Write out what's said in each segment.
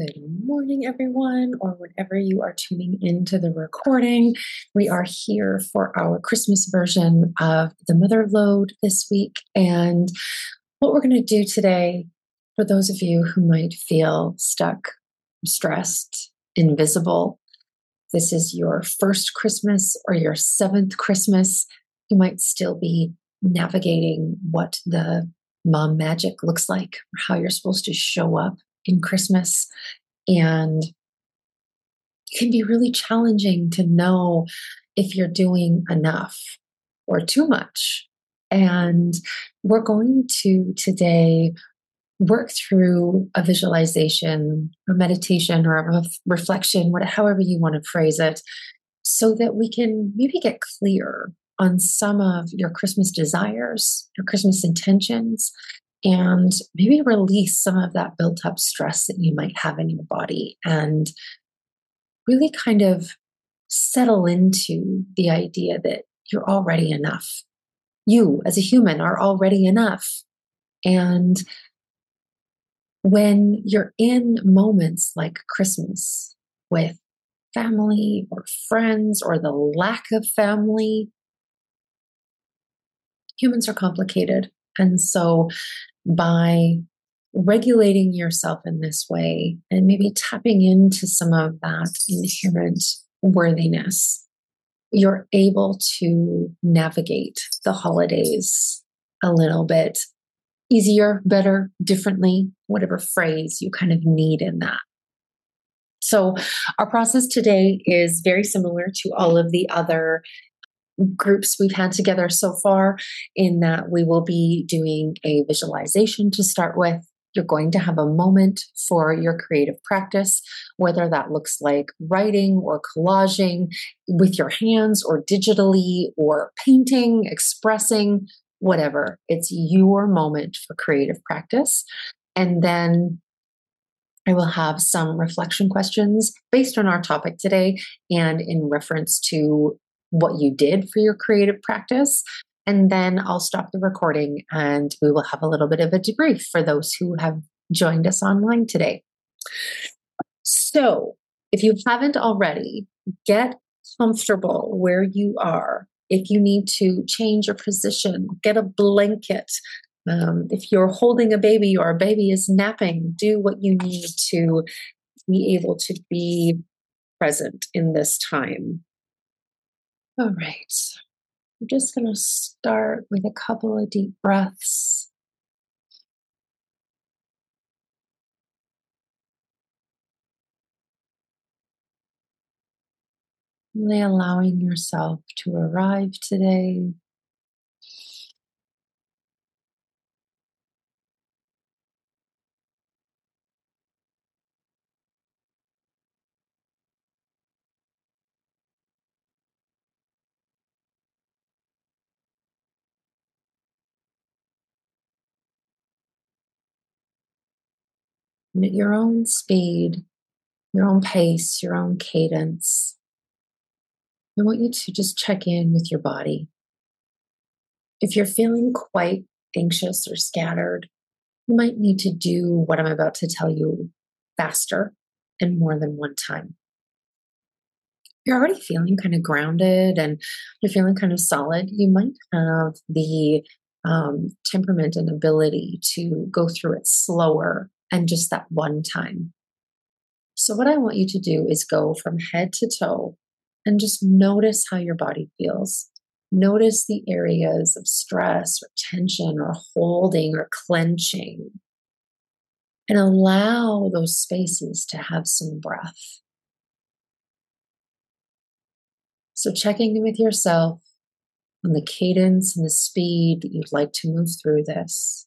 Good morning, everyone, or whenever you are tuning into the recording. We are here for our Christmas version of the Motherload this week. And what we're going to do today, for those of you who might feel stuck, stressed, invisible, this is your first Christmas or your seventh Christmas. You might still be navigating what the mom magic looks like, or how you're supposed to show up in Christmas. And it can be really challenging to know if you're doing enough or too much. And we're going to today work through a visualization or meditation or a reflection, whatever, however you want to phrase it, so that we can maybe get clear on some of your Christmas desires, your Christmas intentions, and maybe release some of that built up stress that you might have in your body and really kind of settle into the idea that you're already enough. You, as a human, are already enough. And when you're in moments like Christmas with family or friends or the lack of family, humans are complicated. And so by regulating yourself in this way and maybe tapping into some of that inherent worthiness, you're able to navigate the holidays a little bit easier, better, differently, whatever phrase you kind of need in that. So, our process today is very similar to all of the other groups we've had together so far, in that we will be doing a visualization to start with. You're going to have a moment for your creative practice, whether that looks like writing or collaging with your hands or digitally or painting, expressing, whatever. It's your moment for creative practice. And then I will have some reflection questions based on our topic today and in reference to what you did for your creative practice. And then I'll stop the recording and we will have a little bit of a debrief for those who have joined us online today. So, if you haven't already, get comfortable where you are. If you need to change your position, get a blanket. Um, if you're holding a baby or a baby is napping, do what you need to be able to be present in this time. All right. I'm just going to start with a couple of deep breaths. Really allowing yourself to arrive today at your own speed, your own pace, your own cadence. I want you to just check in with your body. If you're feeling quite anxious or scattered, you might need to do what I'm about to tell you faster and more than one time. You're already feeling kind of grounded and you're feeling kind of solid. You might have the um, temperament and ability to go through it slower and just that one time. So, what I want you to do is go from head to toe and just notice how your body feels. Notice the areas of stress or tension or holding or clenching. And allow those spaces to have some breath. So, checking in with yourself on the cadence and the speed that you'd like to move through this.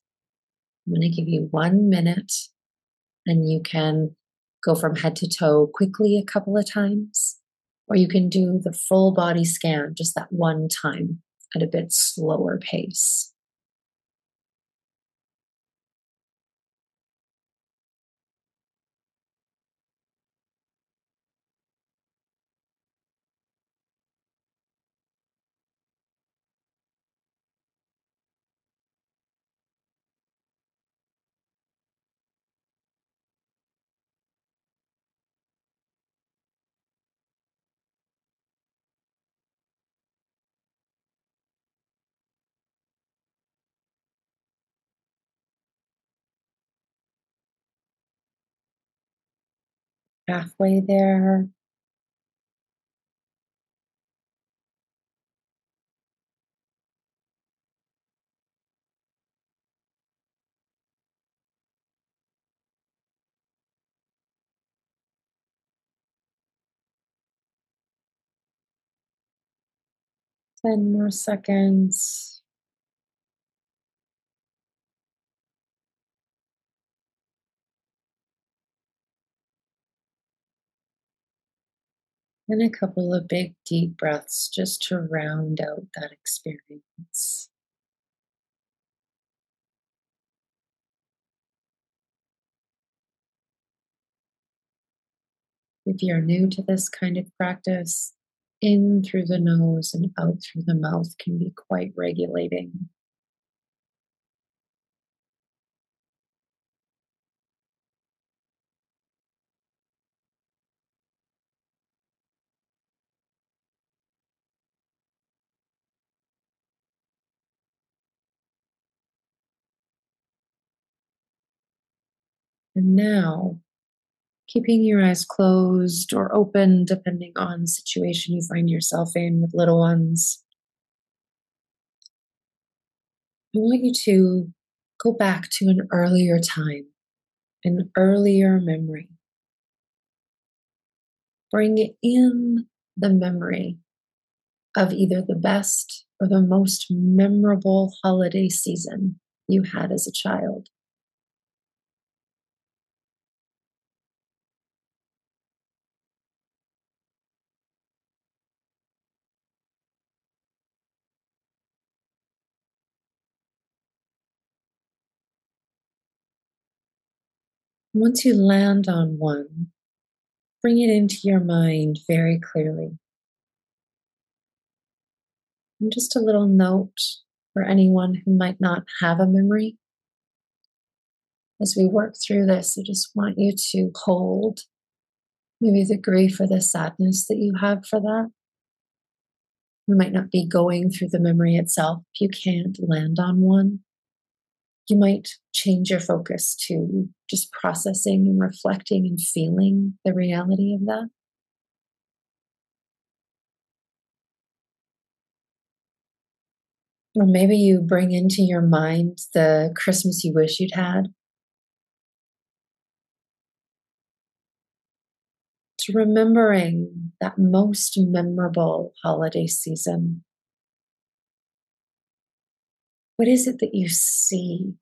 I'm going to give you one minute and you can go from head to toe quickly a couple of times, or you can do the full body scan just that one time at a bit slower pace. Halfway there. Ten more seconds. And a couple of big deep breaths just to round out that experience. If you're new to this kind of practice, in through the nose and out through the mouth can be quite regulating. Now, keeping your eyes closed or open, depending on the situation you find yourself in with little ones, I want you to go back to an earlier time, an earlier memory. Bring in the memory of either the best or the most memorable holiday season you had as a child. Once you land on one, bring it into your mind very clearly. And just a little note for anyone who might not have a memory. As we work through this, I just want you to hold maybe the grief or the sadness that you have for that. You might not be going through the memory itself you can't land on one you might change your focus to just processing and reflecting and feeling the reality of that. Or maybe you bring into your mind the Christmas you wish you'd had. To remembering that most memorable holiday season what is it that you see?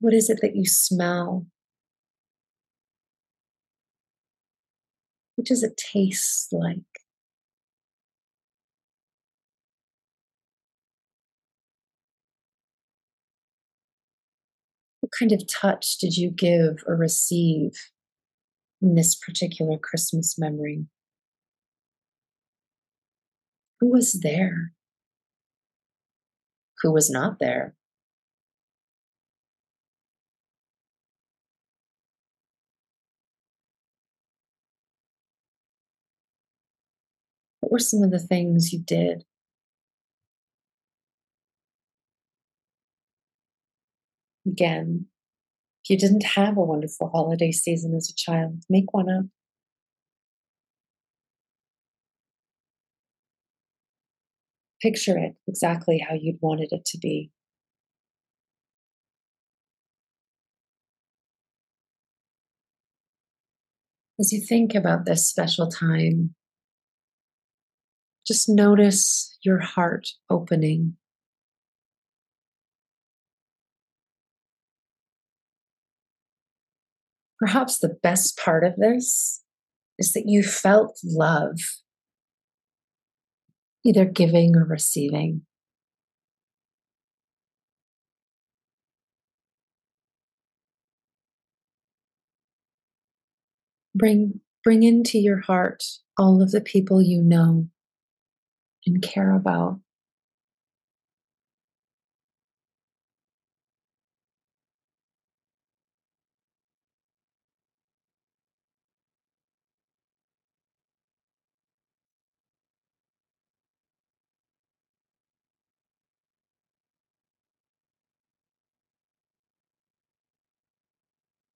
What is it that you smell? What does it taste like? What kind of touch did you give or receive in this particular Christmas memory? Who was there? Who was not there? What were some of the things you did? Again, if you didn't have a wonderful holiday season as a child, make one up. Picture it exactly how you'd wanted it to be. As you think about this special time, just notice your heart opening. Perhaps the best part of this is that you felt love either giving or receiving. Bring, bring into your heart all of the people you know and care about.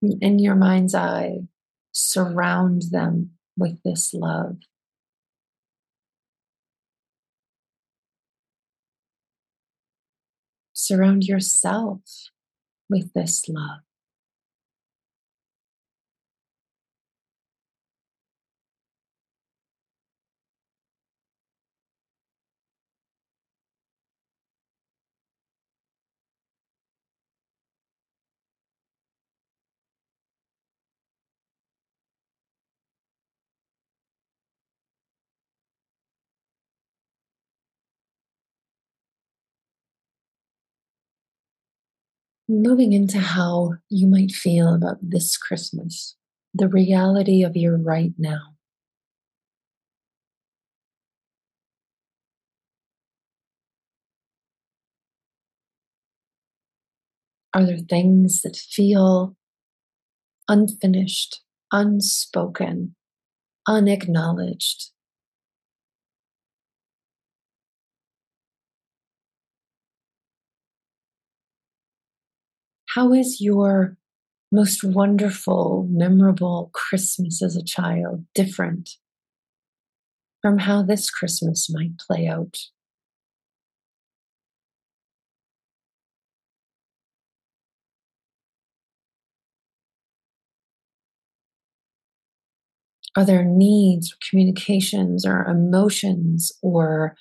In your mind's eye, surround them with this love. Surround yourself with this love. Moving into how you might feel about this Christmas, the reality of your right now. Are there things that feel unfinished, unspoken, unacknowledged? How is your most wonderful, memorable Christmas as a child different from how this Christmas might play out? Are there needs, communications, or emotions, or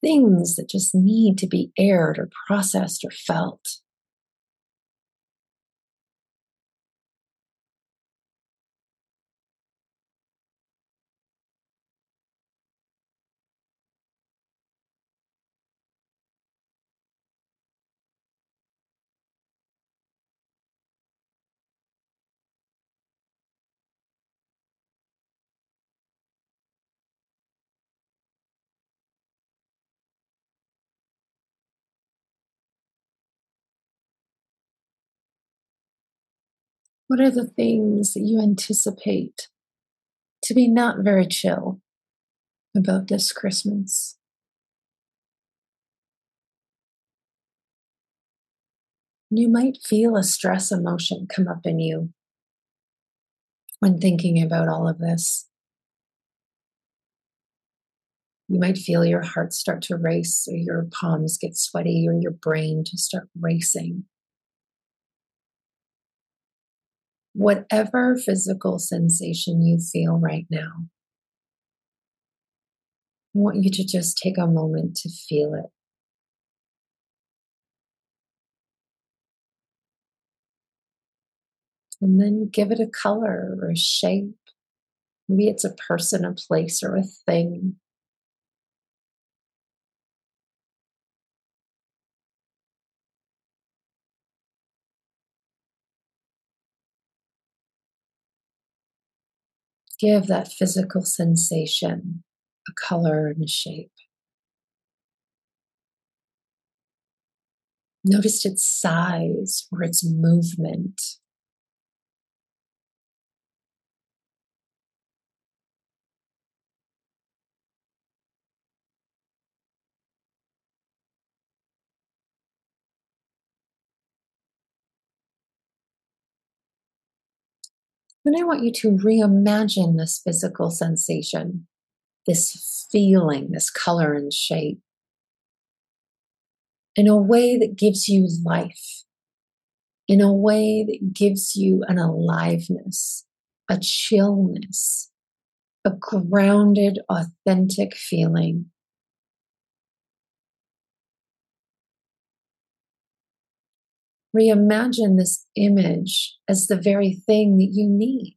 things that just need to be aired or processed or felt? What are the things that you anticipate to be not very chill about this Christmas? You might feel a stress emotion come up in you when thinking about all of this. You might feel your heart start to race, or your palms get sweaty, or your brain to start racing. Whatever physical sensation you feel right now, I want you to just take a moment to feel it. And then give it a color or a shape. Maybe it's a person, a place, or a thing. Give that physical sensation a color and a shape. Notice its size or its movement. Then I want you to reimagine this physical sensation, this feeling, this color and shape in a way that gives you life, in a way that gives you an aliveness, a chillness, a grounded, authentic feeling. Reimagine this image as the very thing that you need.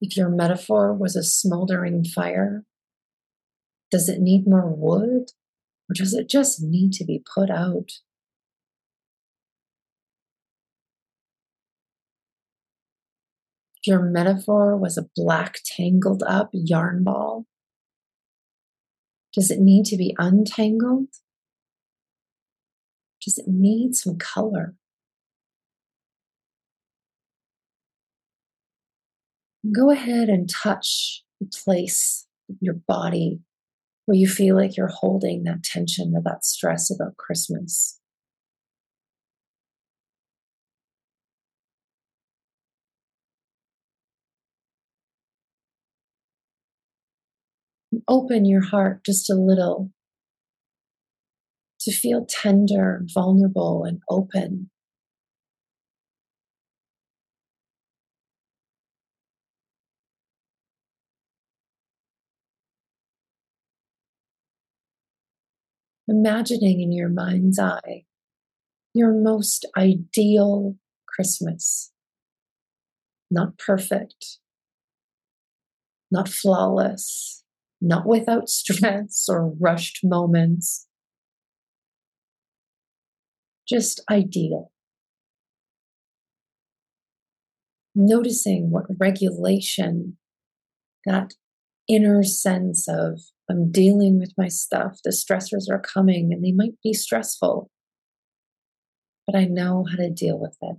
If your metaphor was a smoldering fire, does it need more wood or does it just need to be put out? Your metaphor was a black, tangled up yarn ball, does it need to be untangled? Does it need some color? Go ahead and touch the place your body where you feel like you're holding that tension or that stress about Christmas. Open your heart just a little to feel tender, vulnerable, and open. Imagining in your mind's eye your most ideal Christmas. Not perfect, not flawless, not without stress or rushed moments, just ideal. Noticing what regulation, that inner sense of I'm dealing with my stuff, the stressors are coming and they might be stressful, but I know how to deal with it.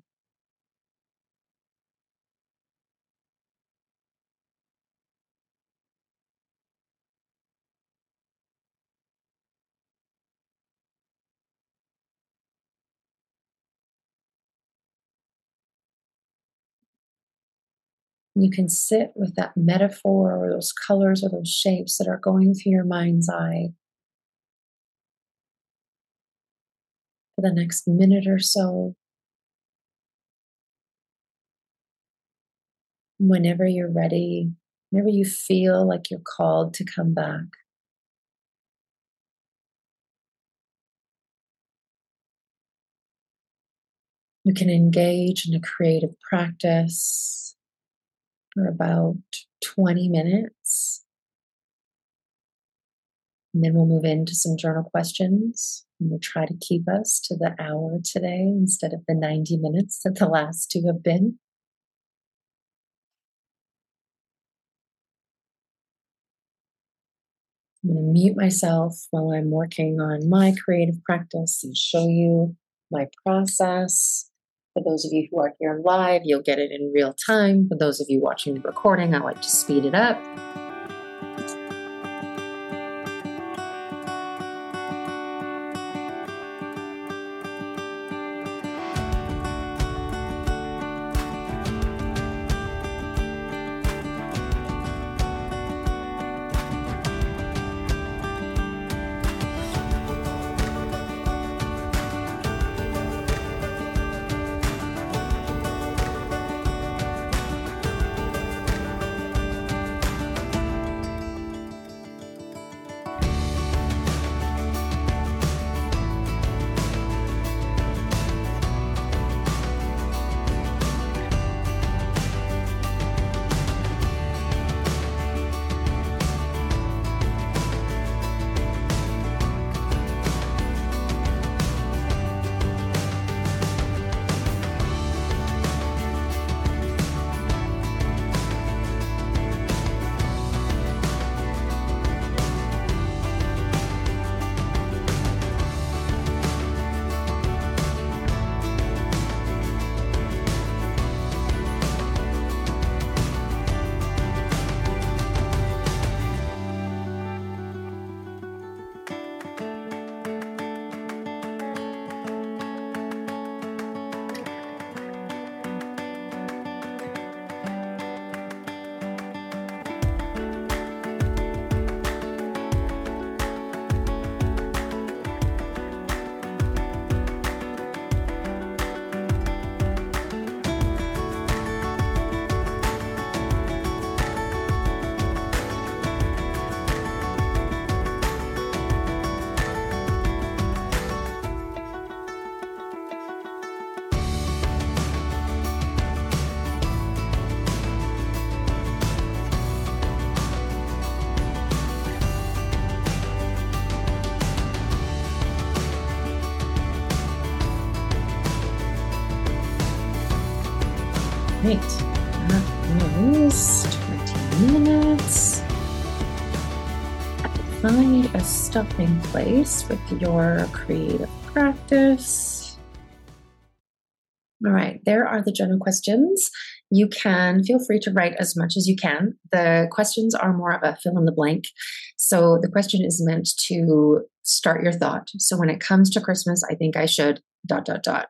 You can sit with that metaphor or those colors or those shapes that are going through your mind's eye for the next minute or so. Whenever you're ready, whenever you feel like you're called to come back. You can engage in a creative practice for about 20 minutes. And then we'll move into some journal questions. And we'll try to keep us to the hour today instead of the 90 minutes that the last two have been. I'm going to mute myself while I'm working on my creative practice and show you my process. For those of you who are here live, you'll get it in real time. For those of you watching the recording, I like to speed it up. A stopping place with your creative practice. All right, there are the general questions. You can feel free to write as much as you can. The questions are more of a fill in the blank. So the question is meant to start your thought. So when it comes to Christmas, I think I should dot dot dot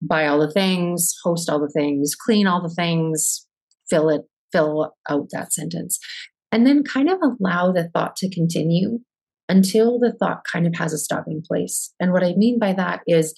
buy all the things, host all the things, clean all the things, fill it, fill out that sentence. And then kind of allow the thought to continue until the thought kind of has a stopping place. And what I mean by that is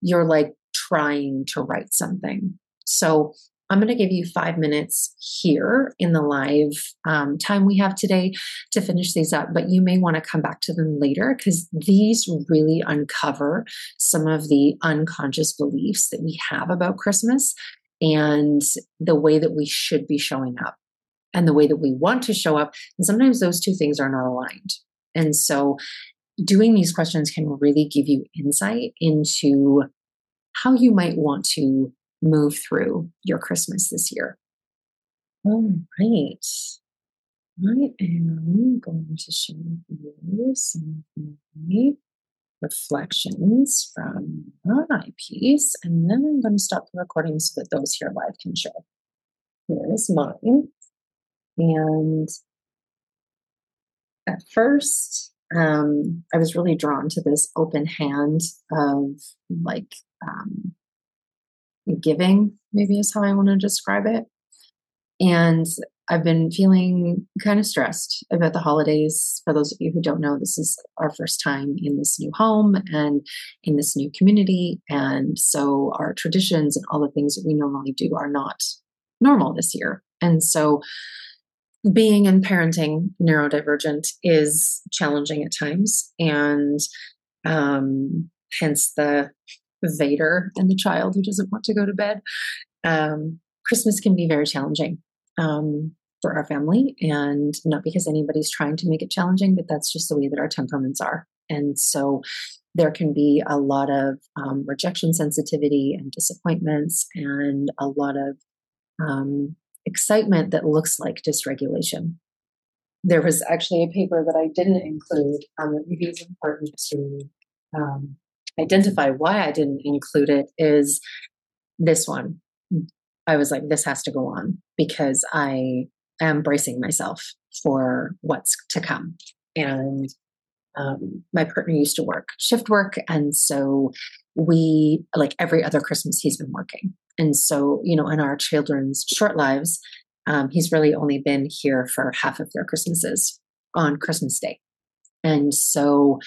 you're like trying to write something. So I'm going to give you five minutes here in the live um, time we have today to finish these up, but you may want to come back to them later because these really uncover some of the unconscious beliefs that we have about Christmas and the way that we should be showing up and the way that we want to show up. And sometimes those two things are not aligned. And so doing these questions can really give you insight into how you might want to move through your Christmas this year. All right. I am going to share you some of my reflections from my piece, and then I'm going to stop the recording so that those here live can share. Here is mine. And at first, um, I was really drawn to this open hand of like um, giving, maybe is how I want to describe it. And I've been feeling kind of stressed about the holidays. For those of you who don't know, this is our first time in this new home and in this new community. And so our traditions and all the things that we normally do are not normal this year. And so being and parenting neurodivergent is challenging at times. And um, hence the Vader and the child who doesn't want to go to bed. Um, Christmas can be very challenging um, for our family, and not because anybody's trying to make it challenging, but that's just the way that our temperaments are. And so there can be a lot of um, rejection sensitivity and disappointments, and a lot of um, excitement that looks like dysregulation. There was actually a paper that I didn't include um, that maybe important to um, identify why I didn't include it is this one. I was like, this has to go on because I am bracing myself for what's to come. And um, my partner used to work shift work. And so we, like every other Christmas, he's been working. And so, you know, in our children's short lives, um, he's really only been here for half of their Christmases on Christmas Day. And so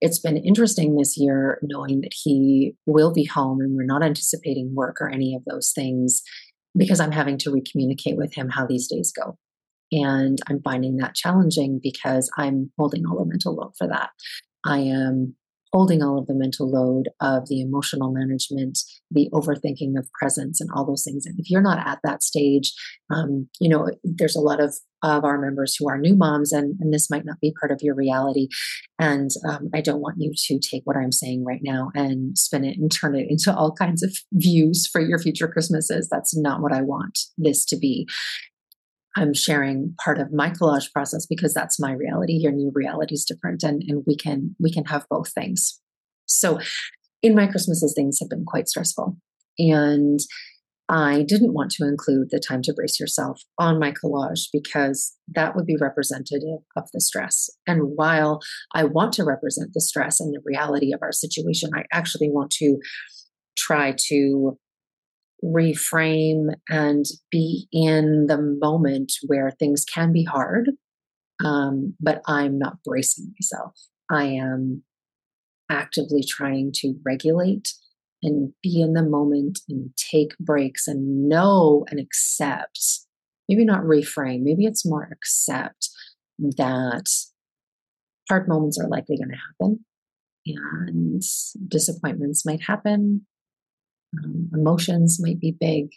it's been interesting this year knowing that he will be home and we're not anticipating work or any of those things because I'm having to recommunicate with him how these days go. And I'm finding that challenging because I'm holding all the mental load for that. I am holding all of the mental load of the emotional management, the overthinking of presence, and all those things. And if you're not at that stage, um, you know, there's a lot of of our members who are new moms, and, and this might not be part of your reality. And um, I don't want you to take what I'm saying right now and spin it and turn it into all kinds of views for your future Christmases. That's not what I want this to be. I'm sharing part of my collage process because that's my reality. Your new reality is different, and and we can we can have both things. So, in my Christmases, things have been quite stressful, and I didn't want to include the time to brace yourself on my collage because that would be representative of the stress. And while I want to represent the stress and the reality of our situation, I actually want to try to reframe and be in the moment where things can be hard, um, but I'm not bracing myself. I am actively trying to regulate and be in the moment and take breaks and know and accept. Maybe not reframe, maybe it's more accept that hard moments are likely going to happen and disappointments might happen um, emotions might be big,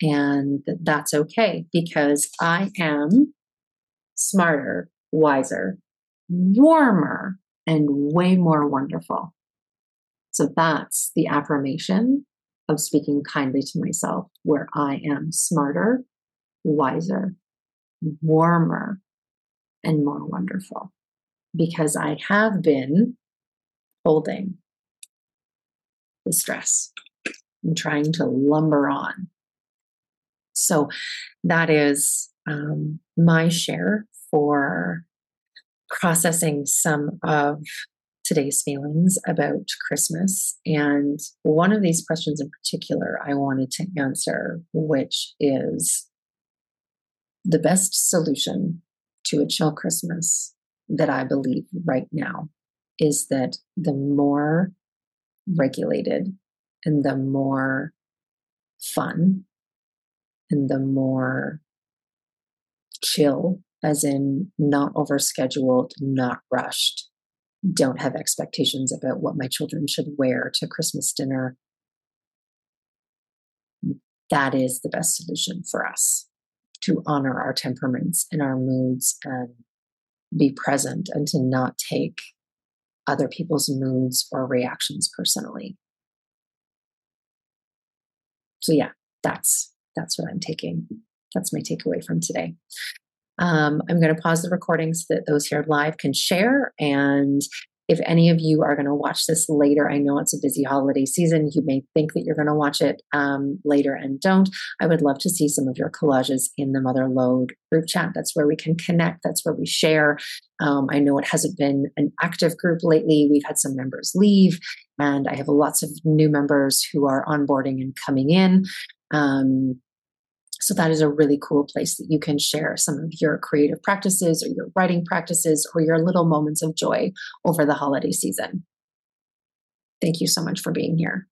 and that's okay because I am smarter, wiser, warmer, and way more wonderful. So that's the affirmation of speaking kindly to myself, where I am smarter, wiser, warmer, and more wonderful because I have been holding the stress and trying to lumber on. So that is um, my share for processing some of today's feelings about Christmas. And one of these questions in particular, I wanted to answer, which is the best solution to a chill Christmas that I believe right now is that the more regulated and the more fun and the more chill, as in not overscheduled, not rushed, don't have expectations about what my children should wear to Christmas dinner. That is the best solution for us to honor our temperaments and our moods and be present and to not take other people's moods or reactions personally. So yeah, that's that's what I'm taking. That's my takeaway from today. Um, I'm going to pause the recording so that those here live can share. And if any of you are going to watch this later, I know it's a busy holiday season. You may think that you're going to watch it um, later and don't. I would love to see some of your collages in the Motherload group chat. That's where we can connect, that's where we share. Um, I know it hasn't been an active group lately. We've had some members leave, and I have lots of new members who are onboarding and coming in. Um, so that is a really cool place that you can share some of your creative practices or your writing practices or your little moments of joy over the holiday season. Thank you so much for being here.